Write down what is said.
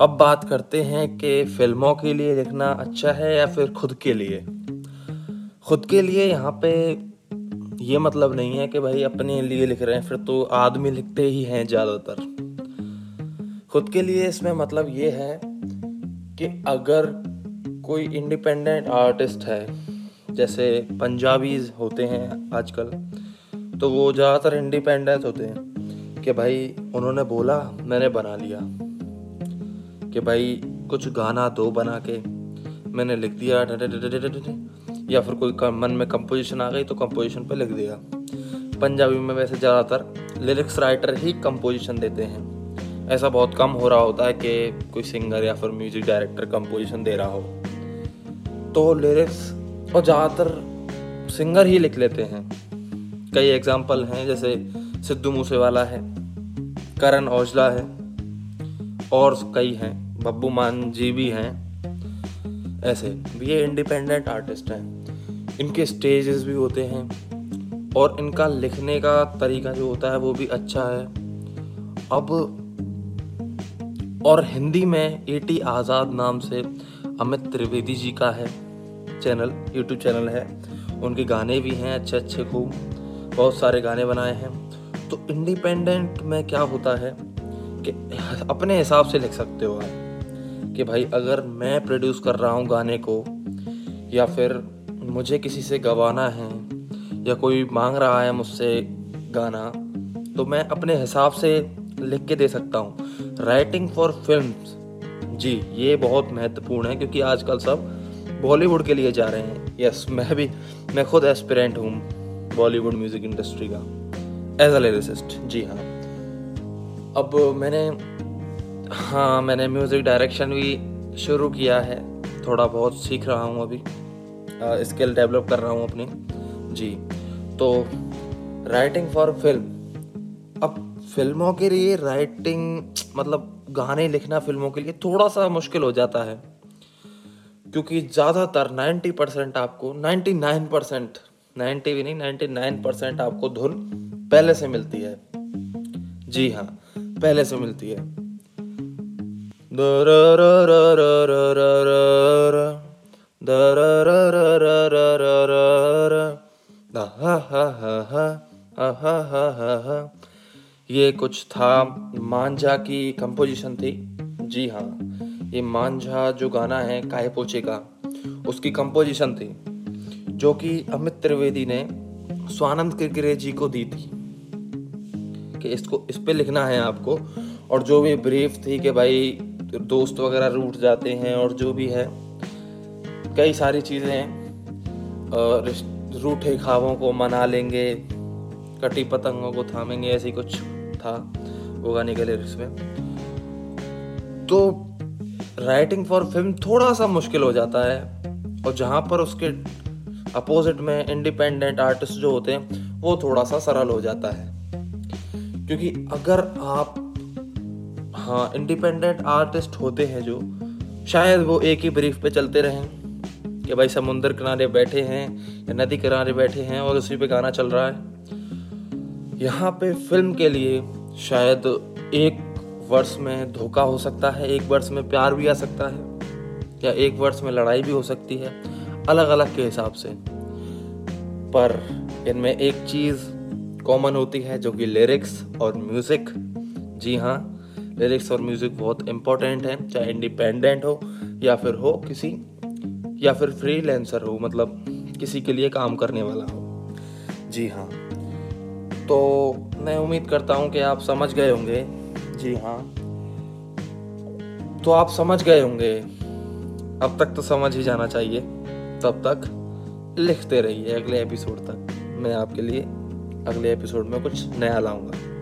अब बात करते हैं कि फ़िल्मों के लिए लिखना अच्छा है या फिर खुद के लिए? खुद के लिए यहाँ पे ये मतलब नहीं है कि भाई अपने लिए लिख रहे हैं, फिर तो आदमी लिखते ही हैं ज़्यादातर। खुद के लिए इसमें मतलब ये है कि अगर कोई इंडिपेंडेंट आर्टिस्ट है, जैसे पंजाबीज होते हैं आजकल तो वो ज़्यादातर इंडिपेंडेंट होते हैं कि भाई उन्होंने बोला, मैंने बना लिया। कि भाई कुछ गाना दो बना के मैंने लिख दिया या फिर कोई मन में कंपोजिशन आ गई तो कंपोजिशन पे लिख दिया। पंजाबी में वैसे ज़्यादातर लिरिक्स राइटर ही कंपोजिशन देते हैं। ऐसा बहुत कम हो रहा होता है कि कोई सिंगर या फिर म्यूज़िक डायरेक्टर कंपोजिशन दे रहा हो। तो लिरिक्स और ज़्यादातर सिंगर ही लिख लेते हैं। कई एग्ज़ाम्पल हैं, जैसे सिद्धू मूसेवाला है, करण औजला है, और कई हैं। बब्बू मान जी भी हैं, ऐसे। ये इंडिपेंडेंट आर्टिस्ट हैं। इनके स्टेजेस भी होते हैं और इनका लिखने का तरीका जो होता है वो भी अच्छा है। अब और हिंदी में एटी आज़ाद नाम से अमित त्रिवेदी जी का है चैनल यूट्यूब चैनल है। उनके गाने भी हैं अच्छे अच्छे खूब, बहुत सारे गाने बनाए हैं। तो इंडिपेंडेंट में क्या होता है कि अपने हिसाब से लिख सकते हो आप। कि भाई अगर मैं प्रोड्यूस कर रहा हूँ गाने को, या फिर मुझे किसी से गवाना है, या कोई मांग रहा है मुझसे गाना तो मैं अपने हिसाब से लिख के दे सकता हूँ। राइटिंग फॉर फ़िल्म जी, ये बहुत महत्वपूर्ण है, क्योंकि आजकल सब बॉलीवुड के लिए जा रहे हैं। यस मैं भी, मैं खुद एस्पिरेंट हूँ बॉलीवुड म्यूज़िक इंडस्ट्री का एज अ लिरिसिस्ट जी हाँ। अब मैंने हाँ मैंने म्यूज़िक डायरेक्शन भी शुरू किया है। थोड़ा बहुत सीख रहा हूँ अभी। स्किल डेवलप कर रहा हूँ अपनी। जी। तो राइटिंग फॉर फ़िल्म अब फ़िल्मों के लिए राइटिंग मतलब गाने लिखना फ़िल्मों के लिए थोड़ा सा मुश्किल हो जाता है। क्योंकि ज़्यादातर 90 परसेंट आपको 99 परसेंट नाइन्टी भी नहीं 99 परसेंट आपको धुन पहले से मिलती है। जी हाँ पहले से मिलती है। ये कुछ था मांझा की कंपोजिशन थी जी हाँ ये मांझा जो गाना है काहे पोचे का उसकी कंपोजिशन थी जो कि अमित त्रिवेदी ने स्वानंद किरकिरे जी को दी थी कि इसको इस पे लिखना है आपको और जो भी ब्रीफ थी कि भाई दोस्त वगैरह रूठ जाते हैं और जो भी है, कई सारी चीज़ें रूठे खावों को मना लेंगे, कटी पतंगों को थामेंगे, ऐसी कुछ था वो गाने के लिरिक्स में। तो राइटिंग फॉर फ़िल्म थोड़ा सा मुश्किल हो जाता है, और जहाँ पर उसके अपोजिट में इंडिपेंडेंट आर्टिस्ट जो होते हैं, वो थोड़ा सा सरल हो जाता है। क्योंकि अगर आप हाँ इंडिपेंडेंट आर्टिस्ट होते हैं जो, शायद वो एक ही ब्रीफ पे चलते रहें, कि भाई समुंदर किनारे बैठे हैं, या नदी किनारे बैठे हैं, और उसी पे गाना चल रहा है। यहाँ पे फ़िल्म के लिए शायद एक वर्ष में धोखा हो सकता है, एक वर्ष में प्यार भी आ सकता है, या एक वर्ष में लड़ाई भी हो सकती है अलग अलग के हिसाब से। पर इनमें एक चीज़ कॉमन होती है, जो कि लिरिक्स और म्यूज़िक जी हाँ लिरिक्स और म्यूज़िक बहुत इम्पोर्टेंट है चाहे इंडिपेंडेंट हो या फिर हो किसी या फिर फ्रीलांसर हो मतलब किसी के लिए काम करने वाला हो। जी हाँ। तो मैं उम्मीद करता हूँ कि आप समझ गए होंगे। जी हाँ। तो आप समझ गए होंगे। अब तक तो समझ ही जाना चाहिए। तब तक लिखते रहिए अगले एपिसोड तक। मैं आपके लिए अगले एपिसोड में कुछ नया लाऊँगा।